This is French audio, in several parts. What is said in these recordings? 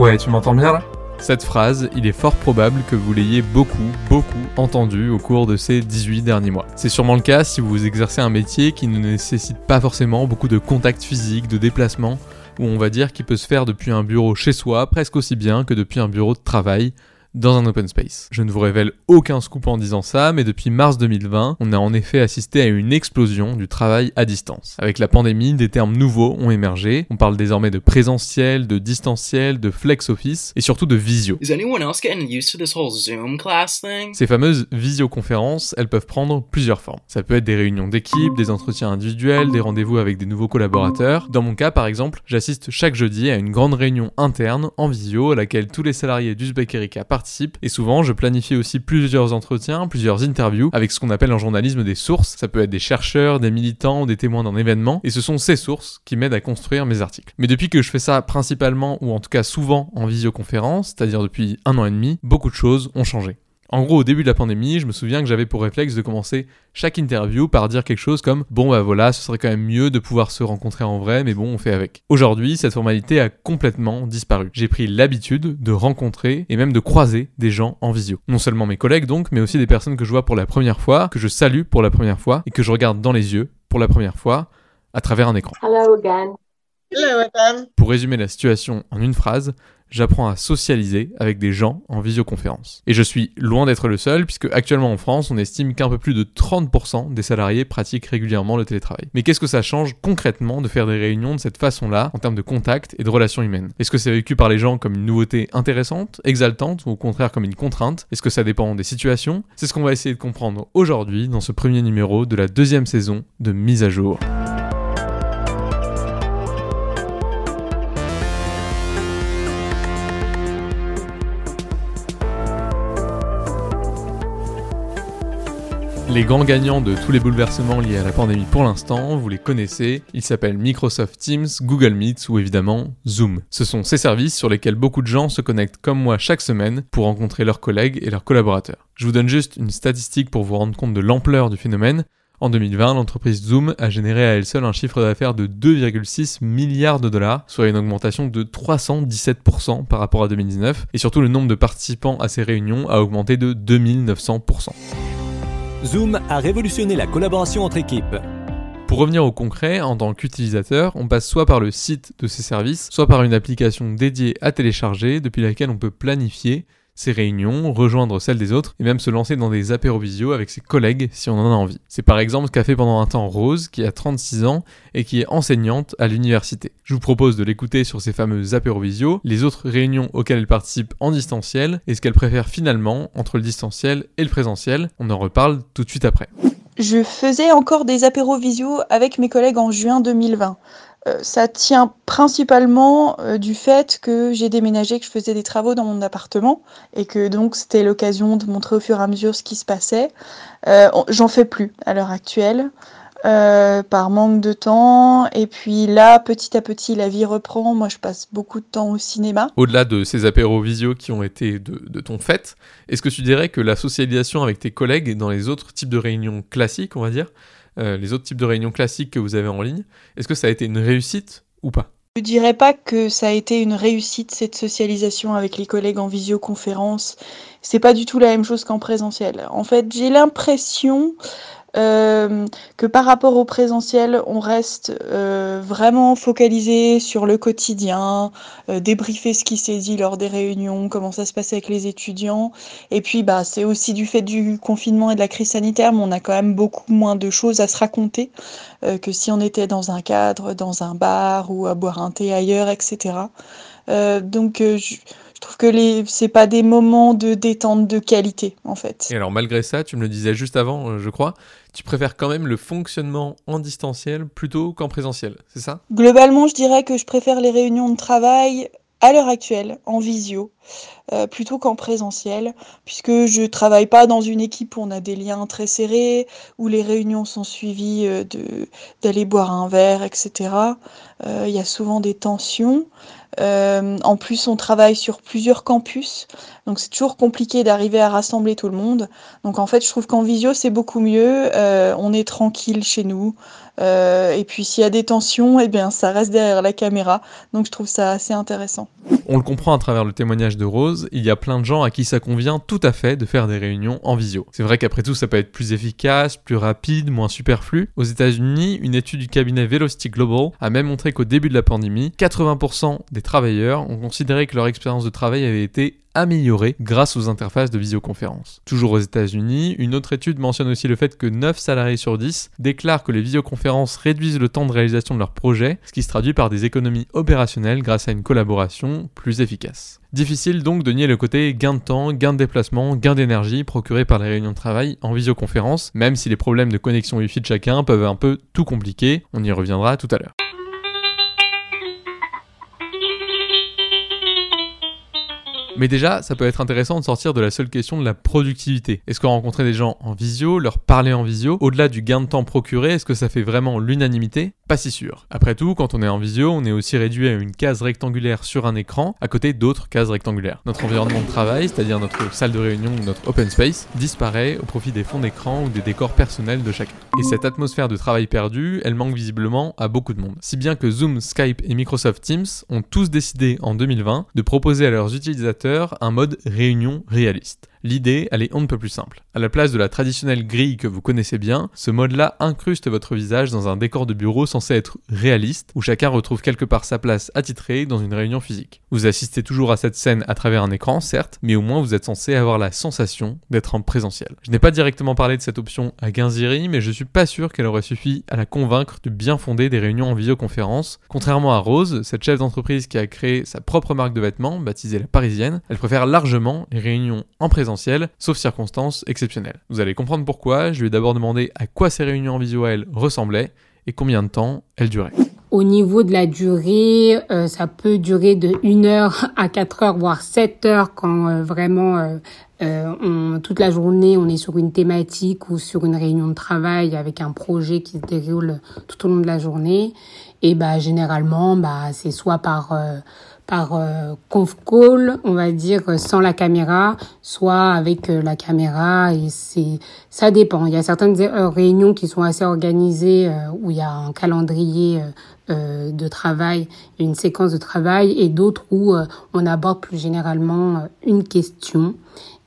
Ouais, tu m'entends bien là? Cette phrase, il est fort probable que vous l'ayez beaucoup, beaucoup entendue au cours de ces 18 derniers mois. C'est sûrement le cas si vous exercez un métier qui ne nécessite pas forcément beaucoup de contact physique, de déplacement, ou on va dire qu'il peut se faire depuis un bureau chez soi presque aussi bien que depuis un bureau de travail, dans un open space. Je ne vous révèle aucun scoop en disant ça, mais depuis mars 2020, on a en effet assisté à une explosion du travail à distance. Avec la pandémie, des termes nouveaux ont émergé. On parle désormais de présentiel, de distanciel, de flex office et surtout de visio. Ces fameuses visioconférences, elles peuvent prendre plusieurs formes. Ça peut être des réunions d'équipe, des entretiens individuels, des rendez-vous avec des nouveaux collaborateurs. Dans mon cas, par exemple, j'assiste chaque jeudi à une grande réunion interne en visio à laquelle tous les salariés d'Uzbek Erika et souvent je planifie aussi plusieurs entretiens, plusieurs interviews avec ce qu'on appelle en journalisme des sources. Ça peut être des chercheurs, des militants, des témoins d'un événement et ce sont ces sources qui m'aident à construire mes articles. Mais depuis que je fais ça principalement ou en tout cas souvent en visioconférence, c'est-à-dire depuis un an et demi, beaucoup de choses ont changé. En gros, au début de la pandémie, je me souviens que j'avais pour réflexe de commencer chaque interview par dire quelque chose comme Bon bah voilà, ce serait quand même mieux de pouvoir se rencontrer en vrai, mais bon, on fait avec. Aujourd'hui, cette formalité a complètement disparu. J'ai pris l'habitude de rencontrer et même de croiser des gens en visio. Non seulement mes collègues donc, mais aussi des personnes que je vois pour la première fois, que je salue pour la première fois et que je regarde dans les yeux pour la première fois à travers un écran. Hello again. Hello again. Pour résumer la situation en une phrase, j'apprends à socialiser avec des gens en visioconférence. Et je suis loin d'être le seul, puisque actuellement en France, on estime qu'un peu plus de 30% des salariés pratiquent régulièrement le télétravail. Mais qu'est-ce que ça change concrètement de faire des réunions de cette façon-là, en termes de contact et de relations humaines? Est-ce que c'est vécu par les gens comme une nouveauté intéressante, exaltante, ou au contraire comme une contrainte? Est-ce que ça dépend des situations? C'est ce qu'on va essayer de comprendre aujourd'hui dans ce premier numéro de la deuxième saison de Mise à jour. Les grands gagnants de tous les bouleversements liés à la pandémie pour l'instant, vous les connaissez, ils s'appellent Microsoft Teams, Google Meet ou évidemment Zoom. Ce sont ces services sur lesquels beaucoup de gens se connectent comme moi chaque semaine pour rencontrer leurs collègues et leurs collaborateurs. Je vous donne juste une statistique pour vous rendre compte de l'ampleur du phénomène. En 2020, l'entreprise Zoom a généré à elle seule un chiffre d'affaires de 2,6 milliards de dollars, soit une augmentation de 317% par rapport à 2019, et surtout le nombre de participants à ces réunions a augmenté de 2900%. Zoom a révolutionné la collaboration entre équipes. Pour revenir au concret, en tant qu'utilisateur, on passe soit par le site de ces services, soit par une application dédiée à télécharger depuis laquelle on peut planifier ses réunions, rejoindre celles des autres et même se lancer dans des apérovisio avec ses collègues si on en a envie. C'est par exemple ce qu'a fait pendant un temps Rose qui a 36 ans et qui est enseignante à l'université. Je vous propose de l'écouter sur ces fameuses apérovisio, les autres réunions auxquelles elle participe en distanciel et ce qu'elle préfère finalement entre le distanciel et le présentiel. On en reparle tout de suite après. Je faisais encore des apérovisio avec mes collègues en juin 2020. Euh, ça tient principalement euh, du fait que j'ai déménagé, que je faisais des travaux dans mon appartement et que donc c'était l'occasion de montrer au fur et à mesure ce qui se passait. Euh, J'en fais plus à l'heure actuelle. Euh, par manque de temps. Et puis là, petit à petit, la vie reprend. Moi, je passe beaucoup de temps au cinéma. Au-delà de ces apéros visio qui ont été de, de ton fait, est-ce que tu dirais que la socialisation avec tes collègues dans les autres types de réunions classiques, on va dire, euh, les autres types de réunions classiques que vous avez en ligne. Est-ce que ça a été une réussite ou pas? Je dirais pas que ça a été une réussite cette socialisation avec les collègues en visioconférence. C'est pas du tout la même chose qu'en présentiel. En fait, j'ai l'impression euh, que par rapport au présentiel, on reste euh, vraiment focalisé sur le quotidien, euh, débriefer ce qui s'est dit lors des réunions, comment ça se passait avec les étudiants. Et puis, bah, c'est aussi du fait du confinement et de la crise sanitaire, mais on a quand même beaucoup moins de choses à se raconter que si on était dans un cadre, dans un bar ou à boire un thé ailleurs, etc. Donc, je je trouve que les c'est pas des moments de détente de qualité en fait. Et alors malgré ça, tu me le disais juste avant, euh, je crois, tu préfères quand même le fonctionnement en distanciel plutôt qu'en présentiel, c'est ça? Globalement, je dirais que je préfère les réunions de travail à l'heure actuelle en visio euh, plutôt qu'en présentiel, puisque je travaille pas dans une équipe où on a des liens très serrés, où les réunions sont suivies euh, de d'aller boire un verre, etc. Euh, il y a souvent des tensions. Euh, en plus, on travaille sur plusieurs campus, donc c'est toujours compliqué d'arriver à rassembler tout le monde. Donc en fait, je trouve qu'en visio, c'est beaucoup mieux. Euh, on est tranquille chez nous. Euh, et puis s'il y a des tensions, eh bien ça reste derrière la caméra. Donc je trouve ça assez intéressant. On le comprend à travers le témoignage de Rose, il y a plein de gens à qui ça convient tout à fait de faire des réunions en visio. C'est vrai qu'après tout, ça peut être plus efficace, plus rapide, moins superflu. Aux États-Unis, une étude du cabinet Velocity Global a même montré qu'au début de la pandémie, 80% des travailleurs ont considéré que leur expérience de travail avait été améliorée grâce aux interfaces de visioconférence. Toujours aux États-Unis, une autre étude mentionne aussi le fait que 9 salariés sur 10 déclarent que les visioconférences réduisent le temps de réalisation de leur projet, ce qui se traduit par des économies opérationnelles grâce à une collaboration plus efficace. Difficile donc de nier le côté gain de temps, gain de déplacement, gain d'énergie procuré par les réunions de travail en visioconférence, même si les problèmes de connexion Wi-Fi de chacun peuvent un peu tout compliquer, on y reviendra tout à l'heure. Mais déjà, ça peut être intéressant de sortir de la seule question de la productivité. Est-ce que rencontrer des gens en visio, leur parler en visio, au-delà du gain de temps procuré, est-ce que ça fait vraiment l'unanimité? Pas si sûr. Après tout, quand on est en visio, on est aussi réduit à une case rectangulaire sur un écran, à côté d'autres cases rectangulaires. Notre environnement de travail, c'est-à-dire notre salle de réunion ou notre open space, disparaît au profit des fonds d'écran ou des décors personnels de chacun. Et cette atmosphère de travail perdu, elle manque visiblement à beaucoup de monde. Si bien que Zoom, Skype et Microsoft Teams ont tous décidé en 2020 de proposer à leurs utilisateurs un mode réunion réaliste. L'idée, elle est on ne peut plus simple. À la place de la traditionnelle grille que vous connaissez bien, ce mode-là incruste votre visage dans un décor de bureau censé être réaliste, où chacun retrouve quelque part sa place attitrée dans une réunion physique. Vous assistez toujours à cette scène à travers un écran, certes, mais au moins vous êtes censé avoir la sensation d'être en présentiel. Je n'ai pas directement parlé de cette option à Genziri, mais je suis pas sûr qu'elle aurait suffi à la convaincre du bien fondé des réunions en visioconférence. Contrairement à Rose, cette chef d'entreprise qui a créé sa propre marque de vêtements, baptisée la Parisienne, elle préfère largement les réunions en présentiel sauf circonstances exceptionnelles. Vous allez comprendre pourquoi, je lui ai d'abord demandé à quoi ces réunions en visuel ressemblaient et combien de temps elles duraient. Au niveau de la durée, euh, ça peut durer de 1 heure à 4 heures, voire 7 heures quand euh, vraiment euh, toute la journée on est sur une thématique ou sur une réunion de travail avec un projet qui se déroule tout au long de la journée. Et bah généralement, bah c'est soit par par euh, conf call, on va dire sans la caméra, soit avec euh, la caméra et c'est ça dépend. Il y a certaines euh, réunions qui sont assez organisées où il y a un calendrier de travail, une séquence de travail et d'autres où on aborde plus généralement une question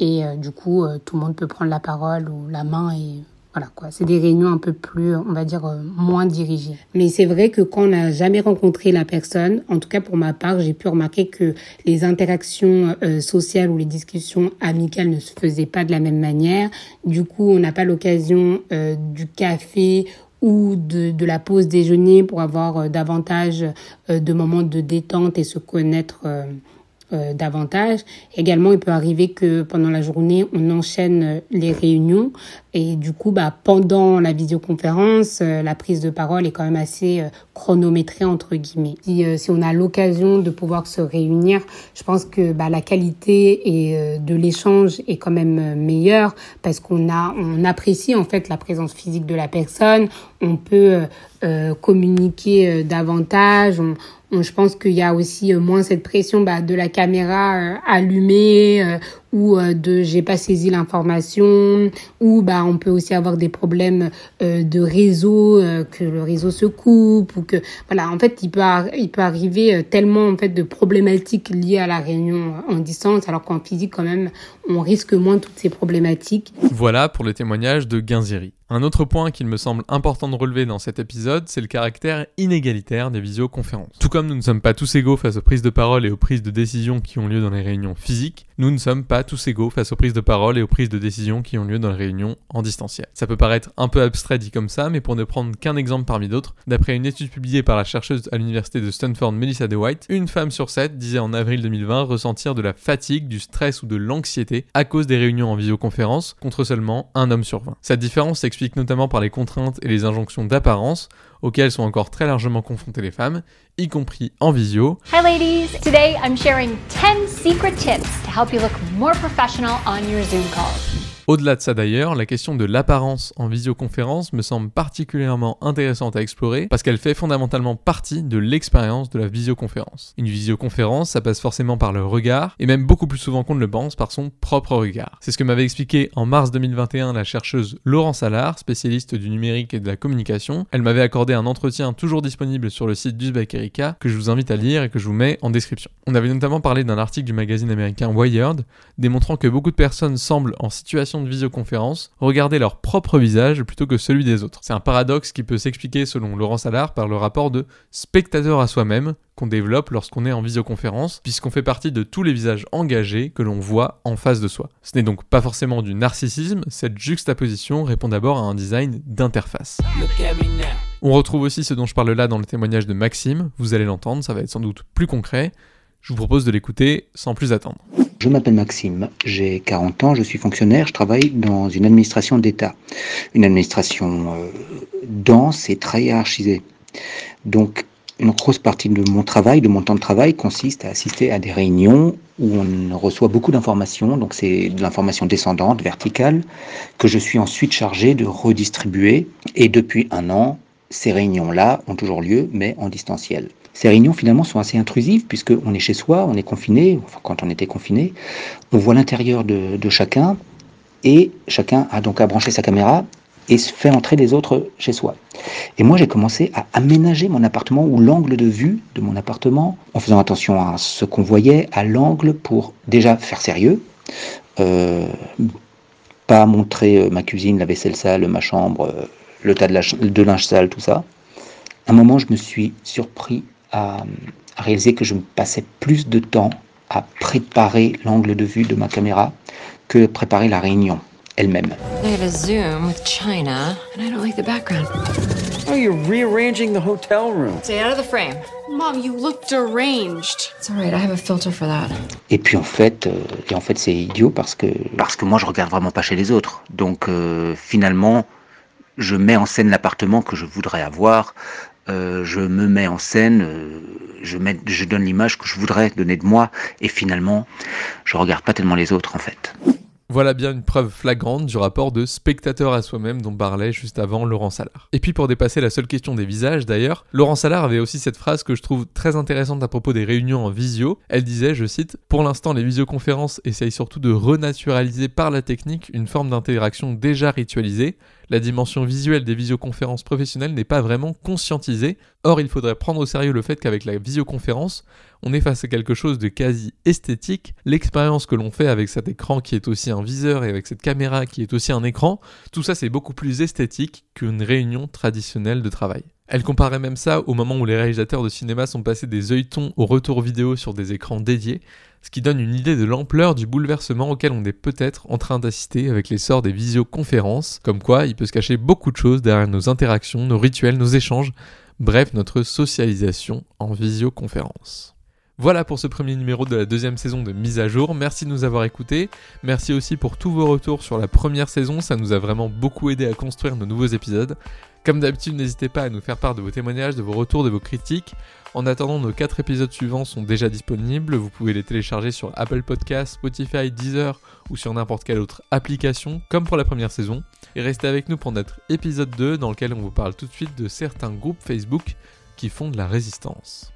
et du coup tout le monde peut prendre la parole ou la main voilà c'est des réunions un peu plus, on va dire, euh, moins dirigées. Mais c'est vrai que quand on n'a jamais rencontré la personne, en tout cas pour ma part, j'ai pu remarquer que les interactions euh, sociales ou les discussions amicales ne se faisaient pas de la même manière. Du coup, on n'a pas l'occasion euh, du café ou de, la pause déjeuner pour avoir davantage de moments de détente et se connaître euh, davantage. Également, il peut arriver que pendant la journée, on enchaîne les réunions et du coup, bah, pendant la visioconférence, euh, la prise de parole est quand même assez euh, chronométrée entre guillemets. Si, si on a l'occasion de pouvoir se réunir, je pense que bah, la qualité et de l'échange est quand même meilleure parce qu'on a, on apprécie en fait la présence physique de la personne. On peut communiquer davantage. Je pense qu'il y a aussi euh, moins cette pression bah, de la caméra euh, allumée euh, ou de j'ai pas saisi l'information ou bah on peut aussi avoir des problèmes de réseau que le réseau se coupe ou que voilà en fait il peut il peut arriver tellement en fait de problématiques liées à la réunion en distance alors qu'en physique quand même on risque moins toutes ces problématiques. Voilà pour le témoignage de Guinziri. Un autre point qu'il me semble important de relever dans cet épisode, c'est le caractère inégalitaire des visioconférences. Tout comme nous ne sommes pas tous égaux face aux prises de parole et aux prises de décision qui ont lieu dans les réunions physiques, nous ne sommes pas tous égaux face aux prises de parole et aux prises de décision qui ont lieu dans les réunions en distanciel. Ça peut paraître un peu abstrait dit comme ça, mais pour ne prendre qu'un exemple parmi d'autres, d'après une étude publiée par la chercheuse à l'université de Stanford Melissa DeWhite, une femme sur sept disait en avril 2020 ressentir de la fatigue, du stress ou de l'anxiété à cause des réunions en visioconférence, contre seulement un homme sur 20. Cette différence s'explique notamment par les contraintes et les injonctions d'apparence, auxquelles sont encore très largement confrontées les femmes, y compris en visio. Hi ladies, today I'm sharing 10 secret tips to help you look more professional on your Zoom calls. Au-delà de ça d'ailleurs, la question de l'apparence en visioconférence me semble particulièrement intéressante à explorer parce qu'elle fait fondamentalement partie de l'expérience de la visioconférence. Une visioconférence, ça passe forcément par le regard, et même beaucoup plus souvent qu'on ne le pense, par son propre regard. C'est ce que m'avait expliqué en mars 2021 la chercheuse Laurence Allard, spécialiste du numérique et de la communication. Elle m'avait accordé un entretien toujours disponible sur le site d'Uzbek Erika que je vous invite à lire et que je vous mets en description. On avait notamment parlé d'un article du magazine américain Wired démontrant que beaucoup de personnes semblent en situation de visioconférence regarder leur propre visage plutôt que celui des autres. C'est un paradoxe qui peut s'expliquer selon Laurent Allard par le rapport de spectateur à soi-même qu'on développe lorsqu'on est en visioconférence, puisqu'on fait partie de tous les visages engagés que l'on voit en face de soi. Ce n'est donc pas forcément du narcissisme, cette juxtaposition répond d'abord à un design d'interface. On retrouve aussi ce dont je parle là dans le témoignage de Maxime, vous allez l'entendre, ça va être sans doute plus concret. Je vous propose de l'écouter sans plus attendre. Je m'appelle Maxime, j'ai 40 ans, je suis fonctionnaire, je travaille dans une administration d'État. Une administration euh, dense et très hiérarchisée. Donc, une grosse partie de mon travail, de mon temps de travail, consiste à assister à des réunions où on reçoit beaucoup d'informations. Donc, c'est de l'information descendante, verticale, que je suis ensuite chargé de redistribuer. Et depuis un an, ces réunions-là ont toujours lieu, mais en distanciel. Ces réunions finalement sont assez intrusives puisqu'on est chez soi, on est confiné, enfin quand on était confiné, on voit l'intérieur de, chacun et chacun a donc à brancher sa caméra et se fait entrer les autres chez soi. Et moi, j'ai commencé à aménager mon appartement ou l'angle de vue de mon appartement en faisant attention à ce qu'on voyait, à l'angle pour déjà faire sérieux, euh, pas montrer euh, ma cuisine, la vaisselle sale, ma chambre, euh, le tas de, de linge sale, tout ça. À un moment, je me suis surpris à, réaliser que je me passais plus de temps à préparer l'angle de vue de ma caméra que préparer la réunion elle-même. I have a Zoom with China, and I don't like the background. Oh, you're rearranging the hotel room? Stay out of the frame. Mom, you look deranged. It's alright, I have a filter for that. Et puis en fait, euh, et en fait c'est idiot parce que parce que moi je regarde vraiment pas chez les autres. Donc euh, finalement, je mets en scène l'appartement que je voudrais avoir. Euh, je me mets en scène, euh, je, je donne l'image que je voudrais donner de moi, et finalement, je regarde pas tellement les autres en fait. Voilà bien une preuve flagrante du rapport de spectateur à soi-même dont parlait juste avant Laurent Salard. Et puis pour dépasser la seule question des visages d'ailleurs, Laurent Salard avait aussi cette phrase que je trouve très intéressante à propos des réunions en visio. Elle disait, je cite, Pour l'instant les visioconférences essayent surtout de renaturaliser par la technique une forme d'interaction déjà ritualisée, la dimension visuelle des visioconférences professionnelles n'est pas vraiment conscientisée. Or, il faudrait prendre au sérieux le fait qu'avec la visioconférence, on est face à quelque chose de quasi esthétique. L'expérience que l'on fait avec cet écran qui est aussi un viseur et avec cette caméra qui est aussi un écran, tout ça c'est beaucoup plus esthétique qu'une réunion traditionnelle de travail. Elle comparait même ça au moment où les réalisateurs de cinéma sont passés des œilletons au retour vidéo sur des écrans dédiés, ce qui donne une idée de l'ampleur du bouleversement auquel on est peut-être en train d'assister avec l'essor des visioconférences, comme quoi il peut se cacher beaucoup de choses derrière nos interactions, nos rituels, nos échanges, bref notre socialisation en visioconférence. Voilà pour ce premier numéro de la deuxième saison de Mise à jour. Merci de nous avoir écoutés. Merci aussi pour tous vos retours sur la première saison. Ça nous a vraiment beaucoup aidé à construire nos nouveaux épisodes. Comme d'habitude, n'hésitez pas à nous faire part de vos témoignages, de vos retours, de vos critiques. En attendant, nos 4 épisodes suivants sont déjà disponibles. Vous pouvez les télécharger sur Apple Podcasts, Spotify, Deezer ou sur n'importe quelle autre application, comme pour la première saison. Et restez avec nous pour notre épisode 2 dans lequel on vous parle tout de suite de certains groupes Facebook qui font de la résistance.